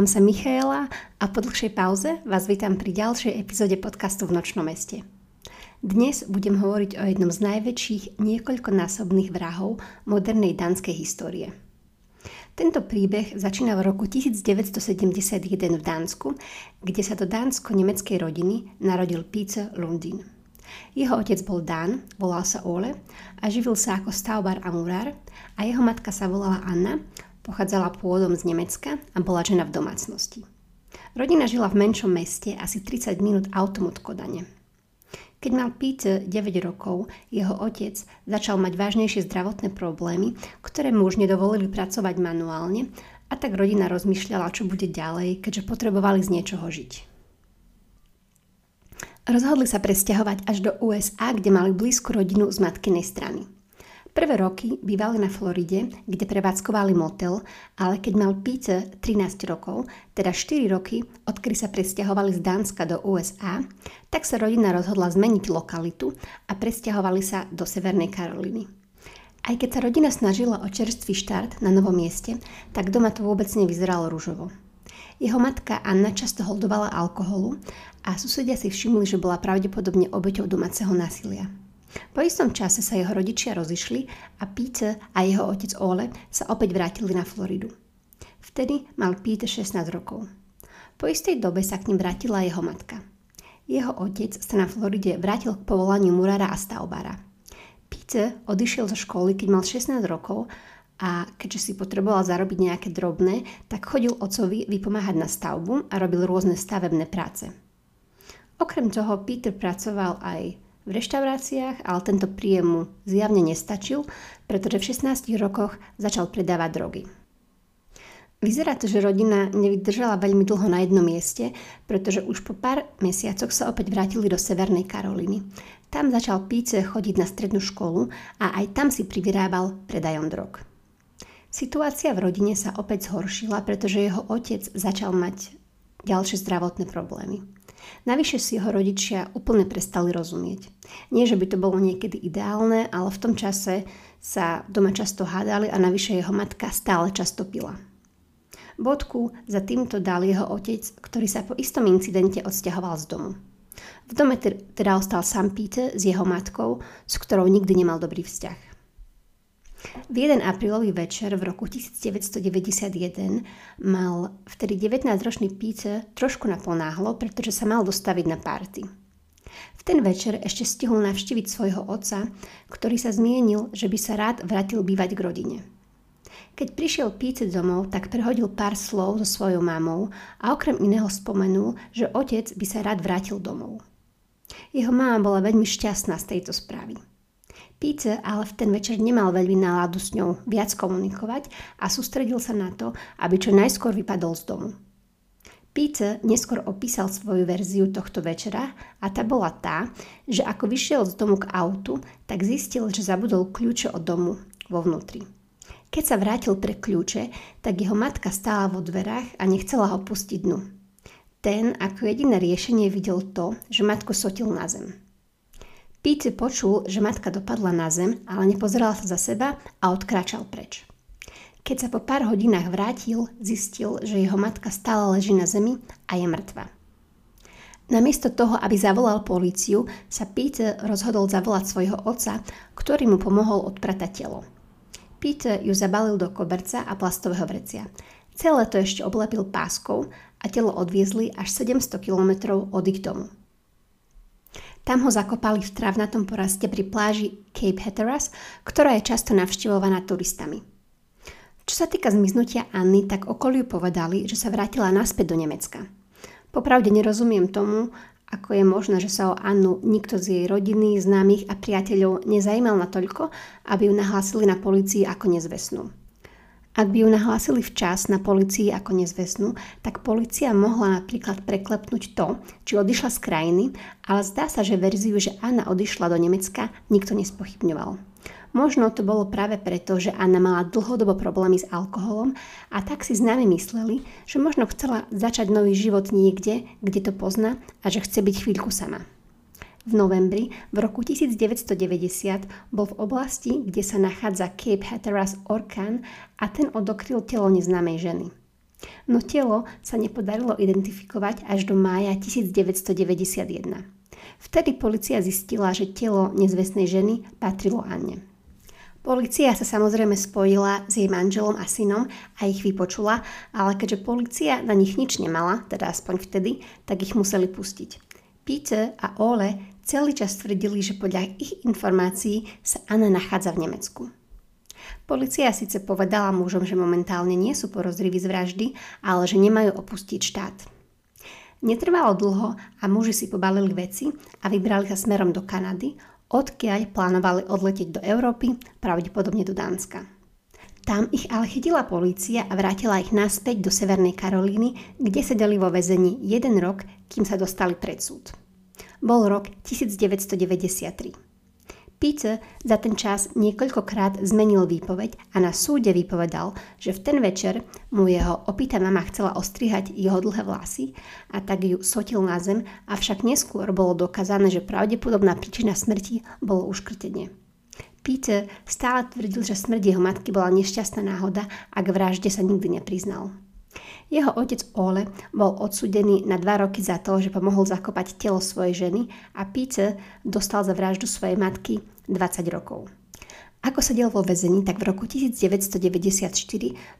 Volám sa Michaela a po dlhšej pauze vás vítam pri ďalšej epizóde podcastu v Nočnom meste. Dnes budem hovoriť o jednom z najväčších niekoľkonásobných vrahov modernej dánskej histórie. Tento príbeh začína v roku 1971 v Dánsku, kde sa do dánsko-nemeckej rodiny narodil Peter Lundin. Jeho otec bol Dán, volal sa Ole a živil sa ako stavbar a murár a jeho matka sa volala Anna, Pochádzala pôvodom z Nemecka a bola žena v domácnosti. Rodina žila v menšom meste asi 30 minút autom od Kodane. Keď mal Peter 9 rokov, jeho otec začal mať vážnejšie zdravotné problémy, ktoré mu už nedovolili pracovať manuálne a tak rodina rozmýšľala, čo bude ďalej, keďže potrebovali z niečoho žiť. Rozhodli sa presťahovať až do USA, kde mali blízku rodinu z matkinej strany. Prvé roky bývali na Floride, kde prevádzkovali motel, ale keď mal Peter 13 rokov, teda 4 roky, odkedy sa presťahovali z Dánska do USA, tak sa rodina rozhodla zmeniť lokalitu a presťahovali sa do Severnej Karoliny. Aj keď sa rodina snažila o čerstvý štart na novom mieste, tak doma to vôbec nevyzeralo rúžovo. Jeho matka Anna často holdovala alkoholu a susedia si všimli, že bola pravdepodobne obeťou domáceho násilia. Po istom čase sa jeho rodičia rozišli a Peter a jeho otec Ole sa opäť vrátili na Floridu. Vtedy mal Peter 16 rokov. Po istej dobe sa k ním vrátila jeho matka. Jeho otec sa na Floride vrátil k povolaniu murára a stavbára. Peter odišiel zo školy, keď mal 16 rokov a keďže si potreboval zarobiť nejaké drobné, tak chodil ocovi vypomáhať na stavbu a robil rôzne stavebné práce. Okrem toho Peter pracoval aj v reštauráciách, ale tento príjem mu zjavne nestačil, pretože v 16 rokoch začal predávať drogy. Vyzerá to, že rodina nevydržala veľmi dlho na jednom mieste, pretože už po pár mesiacoch sa opäť vrátili do Severnej Karoliny. Tam začal Píce chodiť na strednú školu a aj tam si privyrábal predajom drog. Situácia v rodine sa opäť zhoršila, pretože jeho otec začal mať ďalšie zdravotné problémy. Navyše si jeho rodičia úplne prestali rozumieť. Nie, že by to bolo niekedy ideálne, ale v tom čase sa doma často hádali a navyše jeho matka stále často pila. Bodku za týmto dal jeho otec, ktorý sa po istom incidente odsťahoval z domu. V dome teda ostal sám Peter s jeho matkou, s ktorou nikdy nemal dobrý vzťah. V jeden aprílový večer v roku 1991 mal vtedy 19-ročný Peter trošku naponáhlo, pretože sa mal dostaviť na párty. V ten večer ešte stihol navštíviť svojho otca, ktorý sa zmienil, že by sa rád vrátil bývať k rodine. Keď prišiel Peter domov, tak prehodil pár slov so svojou mamou a okrem iného spomenul, že otec by sa rád vrátil domov. Jeho mama bola veľmi šťastná z tejto správy. Peter ale v ten večer nemal veľmi náladu s ňou viac komunikovať a sústredil sa na to, aby čo najskôr vypadol z domu. Peter neskôr opísal svoju verziu tohto večera a tá bola tá, že ako vyšiel z domu k autu, tak zistil, že zabudol kľúče od domu vo vnútri. Keď sa vrátil pre kľúče, tak jeho matka stála vo dverách a nechcela ho pustiť dnu. Ten ako jediné riešenie videl to, že matku sotil na zem. Pete počul, že matka dopadla na zem, ale nepozerala sa za seba a odkráčal preč. Keď sa po pár hodinách vrátil, zistil, že jeho matka stále leží na zemi a je mŕtva. Namiesto toho, aby zavolal políciu, sa Peter rozhodol zavolať svojho otca, ktorý mu pomohol odpratať telo. Peter ju zabalil do koberca a plastového vrecia. Celé to ešte oblepil páskou a telo odviezli až 700 kilometrov od ich domu. Tam ho zakopali v travnatom poraste pri pláži Cape Hatteras, ktorá je často navštevovaná turistami. Čo sa týka zmiznutia Anny, tak okoliu povedali, že sa vrátila naspäť do Nemecka. Popravde nerozumiem tomu, ako je možné, že sa o Annu nikto z jej rodiny, známych a priateľov nezajímal natoľko, aby ju nahlásili na policii ako nezvesnú. Ak by ju nahlásili včas na policii ako nezvesnú, tak policia mohla napríklad preklepnúť to, či odišla z krajiny, ale zdá sa, že verziu, že Anna odišla do Nemecka, nikto nespochybňoval. Možno to bolo práve preto, že Anna mala dlhodobo problémy s alkoholom a tak si známi mysleli, že možno chcela začať nový život niekde, kde to pozná a že chce byť chvíľku sama. V novembri v roku 1990 bol v oblasti, kde sa nachádza Cape Hatteras orkán a ten odokryl telo neznámej ženy. No telo sa nepodarilo identifikovať až do mája 1991. Vtedy policia zistila, že telo nezvestnej ženy patrilo Anne. Polícia sa samozrejme spojila s jej manželom a synom a ich vypočula, ale keďže policia na nich nič nemala, teda aspoň vtedy, tak ich museli pustiť. Peter a Ole celý čas tvrdili, že podľa ich informácií sa Anna nachádza v Nemecku. Polícia síce povedala mužom, že momentálne nie sú porozriví z vraždy, ale že nemajú opustiť štát. Netrvalo dlho a muži si pobalili veci a vybrali sa smerom do Kanady, odkiaľ plánovali odletieť do Európy, pravdepodobne do Dánska. Tam ich ale chytila polícia a vrátila ich naspäť do Severnej Karolíny, kde sedeli vo väzení jeden rok, kým sa dostali pred súd. Bol rok 1993. Peter za ten čas niekoľkokrát zmenil výpoveď a na súde vypovedal, že v ten večer mu jeho opýta mama chcela ostrihať jeho dlhé vlasy a tak ju sotil na zem, avšak neskôr bolo dokázané, že pravdepodobná príčina smrti bolo uškrtenie. Peter stále tvrdil, že smrť jeho matky bola nešťastná náhoda a k vražde sa nikdy nepriznal. Jeho otec Ole bol odsudený na dva roky za to, že pomohol zakopať telo svojej ženy a Peter dostal za vraždu svojej matky 20 rokov. Ako sedel vo väzení, tak v roku 1994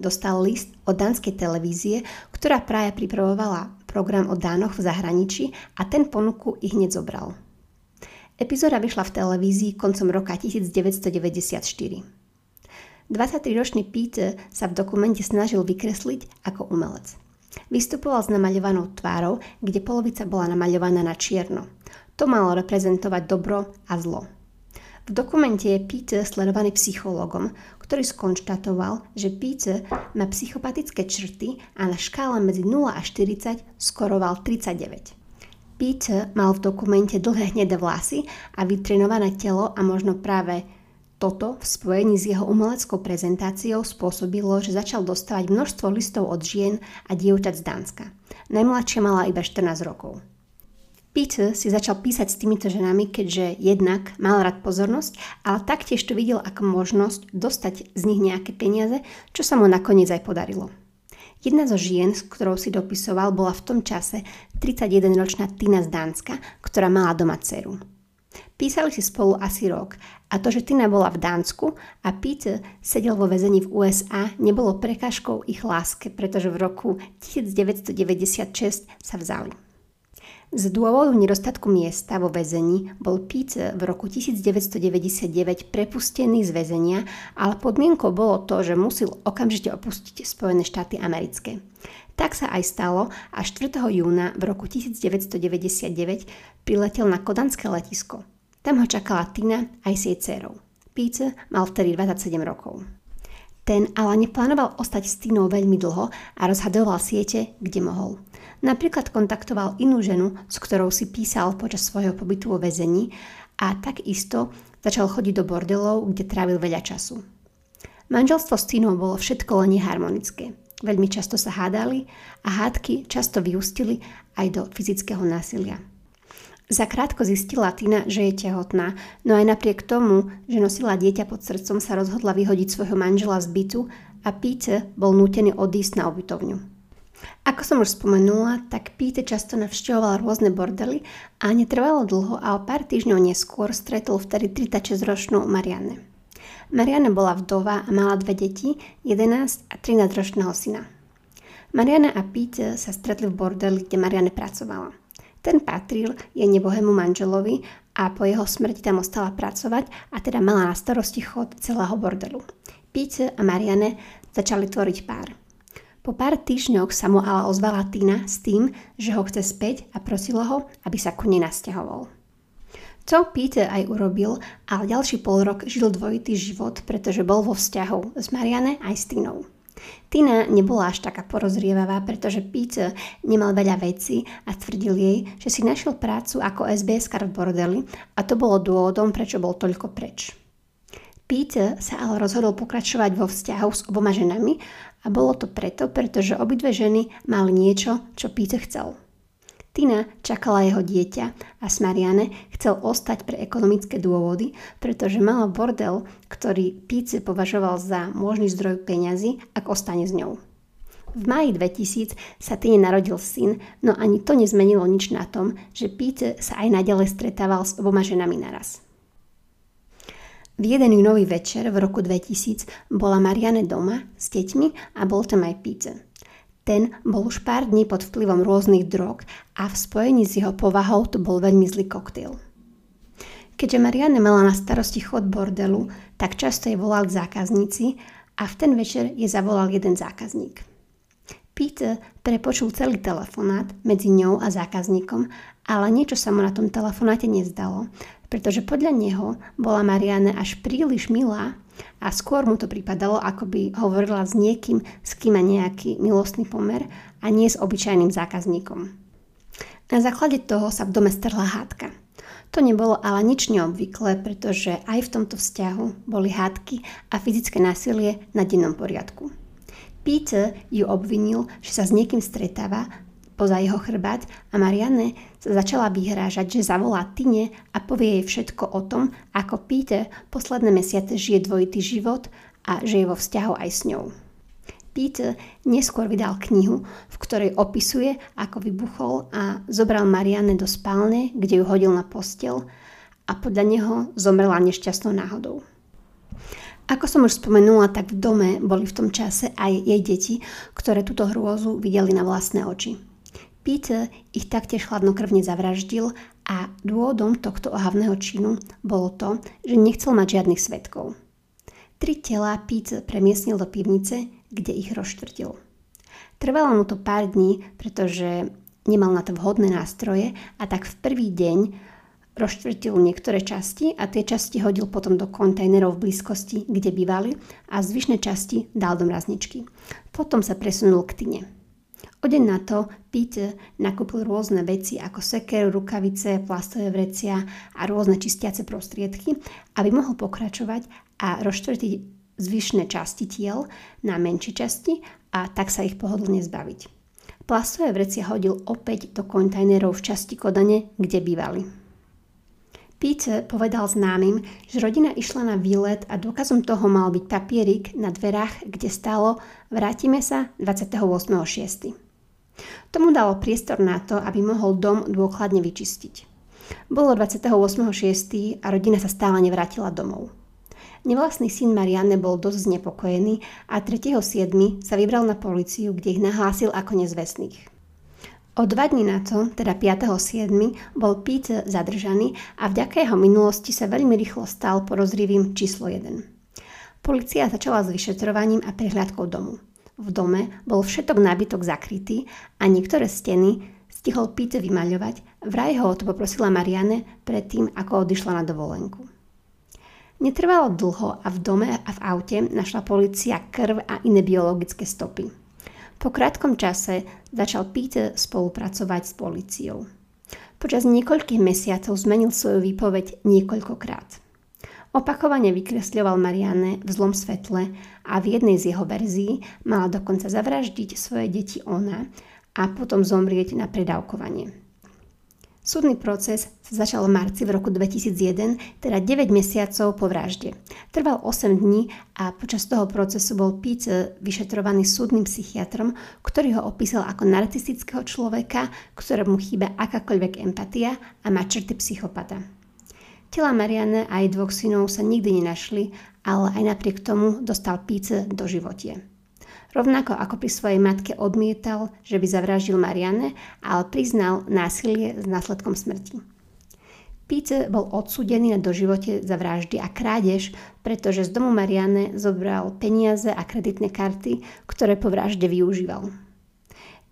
dostal list od dánskej televízie, ktorá práve pripravovala program o Dánoch v zahraničí a ten ponuku ich hneď zobral. Epizóda vyšla v televízii koncom roka 1994. 23-ročný Peter sa v dokumente snažil vykresliť ako umelec. Vystupoval s namaľovanou tvárou, kde polovica bola namaľovaná na čierno. To malo reprezentovať dobro a zlo. V dokumente je Peter sledovaný psychologom, ktorý skonštatoval, že Peter má psychopatické črty a na škále medzi 0 a 40 skoroval 39. Peter mal v dokumente dlhé hnedé vlasy a vytrenované telo a možno práve toto v spojení s jeho umeleckou prezentáciou spôsobilo, že začal dostávať množstvo listov od žien a dievčat z Dánska. Najmladšia mala iba 14 rokov. Peter si začal písať s týmito ženami, keďže jednak mal rád pozornosť, ale taktiež to videl ako možnosť dostať z nich nejaké peniaze, čo sa mu nakoniec aj podarilo. Jedna zo žien, s ktorou si dopisoval, bola v tom čase 31-ročná Tina z Dánska, ktorá mala doma dceru. Písali si spolu asi rok a to, že Tina bola v Dánsku a Peter sedel vo väzení v USA, nebolo prekážkou ich láske, pretože v roku 1996 sa vzali. Z dôvodu nedostatku miesta vo väzení bol Peter v roku 1999 prepustený z väzenia, ale podmienkou bolo to, že musel okamžite opustiť Spojené štáty americké. Tak sa aj stalo a 4. júna v roku 1999 priletel na kodanské letisko. Tam ho čakala Tina aj s jej dcerou. Peter mal vtedy 27 rokov. Ten ale neplánoval ostať s Tinou veľmi dlho a rozhadoval siete, kde mohol. Napríklad kontaktoval inú ženu, s ktorou si písal počas svojho pobytu vo väzení a takisto začal chodiť do bordelov, kde trávil veľa času. Manželstvo s Tinou bolo všetko len neharmonické. Veľmi často sa hádali a hádky často vyústili aj do fyzického násilia. Zakrátko zistila Tina, že je tehotná, no aj napriek tomu, že nosila dieťa pod srdcom, sa rozhodla vyhodiť svojho manžela z bytu a Peter bol nútený odísť na obytovňu. Ako som už spomenula, tak Peter často navštevoval rôzne bordely a netrvalo dlho a o pár týždňov neskôr stretol vtedy 36-ročnú Marianne. Marianne bola vdova a mala dve deti, 11 a 13 ročného syna. Marianne a Peter sa stretli v bordeli, kde Marianne pracovala. Ten patril je nebohému manželovi a po jeho smrti tam ostala pracovať a teda mala na starosti chod celého bordelu. Peter a Marianne začali tvoriť pár. Po pár týždňoch sa mu ale ozvala Tina s tým, že ho chce späť a prosila ho, aby sa ku nej nasťahoval. To Peter aj urobil, ale ďalší pol rok žil dvojitý život, pretože bol vo vzťahu s Marianne aj s Tinou. Tina nebola až taká porozrievavá, pretože Peter nemal veľa vecí a tvrdil jej, že si našiel prácu ako SBS v bordeli a to bolo dôvodom, prečo bol toľko preč. Peter sa ale rozhodol pokračovať vo vzťahu s oboma ženami a bolo to preto, pretože obidve ženy mali niečo, čo Peter chcel – Tina čakala jeho dieťa a s Marianne chcel ostať pre ekonomické dôvody, pretože mala bordel, ktorý Píce považoval za možný zdroj peňazí, ak ostane s ňou. V máji 2000 sa Tine narodil syn, no ani to nezmenilo nič na tom, že Pete sa aj naďalej stretával s oboma ženami naraz. V jeden nový večer v roku 2000 bola Marianne doma s deťmi a bol tam aj Pete. Ten bol už pár dní pod vplyvom rôznych drog a v spojení s jeho povahou to bol veľmi zlý koktejl. Keďže Marianne mala na starosti chod bordelu, tak často jej volal zákazníci a v ten večer je zavolal jeden zákazník. Peter prepočul celý telefonát medzi ňou a zákazníkom, ale niečo sa mu na tom telefonáte nezdalo, pretože podľa neho bola Marianne až príliš milá a skôr mu to pripadalo, ako by hovorila s niekým, s kým má nejaký milostný pomer a nie s obyčajným zákazníkom. Na základe toho sa v dome strhla hádka. To nebolo ale nič neobvyklé, pretože aj v tomto vzťahu boli hádky a fyzické násilie na dennom poriadku. Peter ju obvinil, že sa s niekým stretáva poza jeho chrbát a Marianne sa začala vyhrážať, že zavolá Tine a povie jej všetko o tom, ako Peter posledné mesiace žije dvojitý život a že je vo vzťahu aj s ňou. Peter neskôr vydal knihu, v ktorej opisuje, ako vybuchol a zobral Marianne do spálne, kde ju hodil na postel a podľa neho zomrela nešťastnou náhodou. Ako som už spomenula, tak v dome boli v tom čase aj jej deti, ktoré túto hrôzu videli na vlastné oči. Peter ich taktiež chladnokrvne zavraždil a dôvodom tohto ohavného činu bolo to, že nechcel mať žiadnych svetkov. Tri tela Peter premiesnil do pivnice, kde ich rozštvrtil. Trvalo mu to pár dní, pretože nemal na to vhodné nástroje a tak v prvý deň rozštvrtil niektoré časti a tie časti hodil potom do kontajnerov v blízkosti, kde bývali a zvyšné časti dal do mrazničky. Potom sa presunul k Tine. O deň na to Peter nakúpil rôzne veci ako seker, rukavice, plastové vrecia a rôzne čistiace prostriedky, aby mohol pokračovať a rozštvrtiť zvyšné časti tiel na menšie časti a tak sa ich pohodlne zbaviť. Plastové vrecia hodil opäť do kontajnerov v časti Kodane, kde bývali. Peter povedal známym, že rodina išla na výlet a dôkazom toho mal byť papierik na dverách, kde stalo Vrátime sa 28.6. Tomu dalo priestor na to, aby mohol dom dôkladne vyčistiť. Bolo 28.6. a rodina sa stále nevrátila domov. Nevlastný syn Marianne bol dosť znepokojený a 3.7. sa vybral na policiu, kde ich nahlásil ako nezvestných. O dva dní na to, teda 5.7., bol Pete zadržaný a vďaka jeho minulosti sa veľmi rýchlo stal porozrivým číslo 1. Polícia začala s vyšetrovaním a prehľadkou domu. V dome bol všetok nábytok zakrytý a niektoré steny stihol Pete vymaľovať, vraj ho to poprosila Marianne predtým, ako odišla na dovolenku. Netrvalo dlho a v dome a v aute našla policia krv a iné biologické stopy. Po krátkom čase začal Peter spolupracovať s policiou. Počas niekoľkých mesiacov zmenil svoju výpoveď niekoľkokrát. Opakovane vykresľoval Marianne v zlom svetle a v jednej z jeho verzií mala dokonca zavraždiť svoje deti ona a potom zomrieť na predávkovanie. Súdny proces sa začal v marci v roku 2001, teda 9 mesiacov po vražde. Trval 8 dní a počas toho procesu bol Pete vyšetrovaný súdnym psychiatrom, ktorý ho opísal ako narcistického človeka, ktorému chýba akákoľvek empatia a má črty psychopata. Tela Marianne a jej dvoch synov sa nikdy nenašli, ale aj napriek tomu dostal Pete do životie. Rovnako ako pri svojej matke odmietal, že by zavraždil Marianne, ale priznal násilie s následkom smrti. Pete bol odsúdený na doživote za vraždy a krádež, pretože z domu Marianne zobral peniaze a kreditné karty, ktoré po vražde využíval.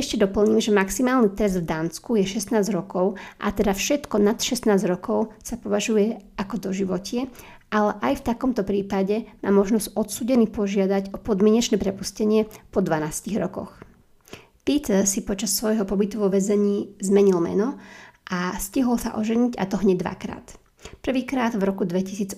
Ešte doplním, že maximálny trest v Dánsku je 16 rokov a teda všetko nad 16 rokov sa považuje ako doživotie ale aj v takomto prípade má možnosť odsudený požiadať o podmienečné prepustenie po 12 rokoch. Peter si počas svojho pobytu vo väzení zmenil meno a stihol sa oženiť a to hneď dvakrát. Prvýkrát v roku 2008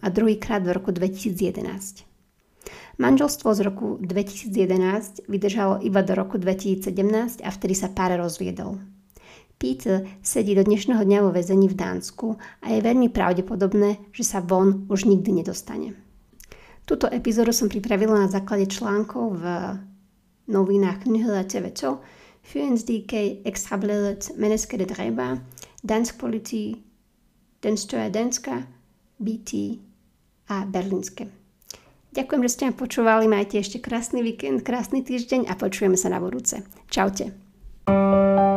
a druhýkrát v roku 2011. Manželstvo z roku 2011 vydržalo iba do roku 2017 a vtedy sa pár rozviedol. Peter sedí do dnešného dňa vo väzení v Dánsku a je veľmi pravdepodobné, že sa von už nikdy nedostane. Túto epizódu som pripravila na základe článkov v novinách Nyheder TV2, Fyens DK, Ekstrabladet, Menneske det dræber, Dansk Politi, Den Danska, BT a Berlínske. Ďakujem, že ste ma počúvali, majte ešte krásny víkend, krásny týždeň a počujeme sa na budúce. Čaute. thank you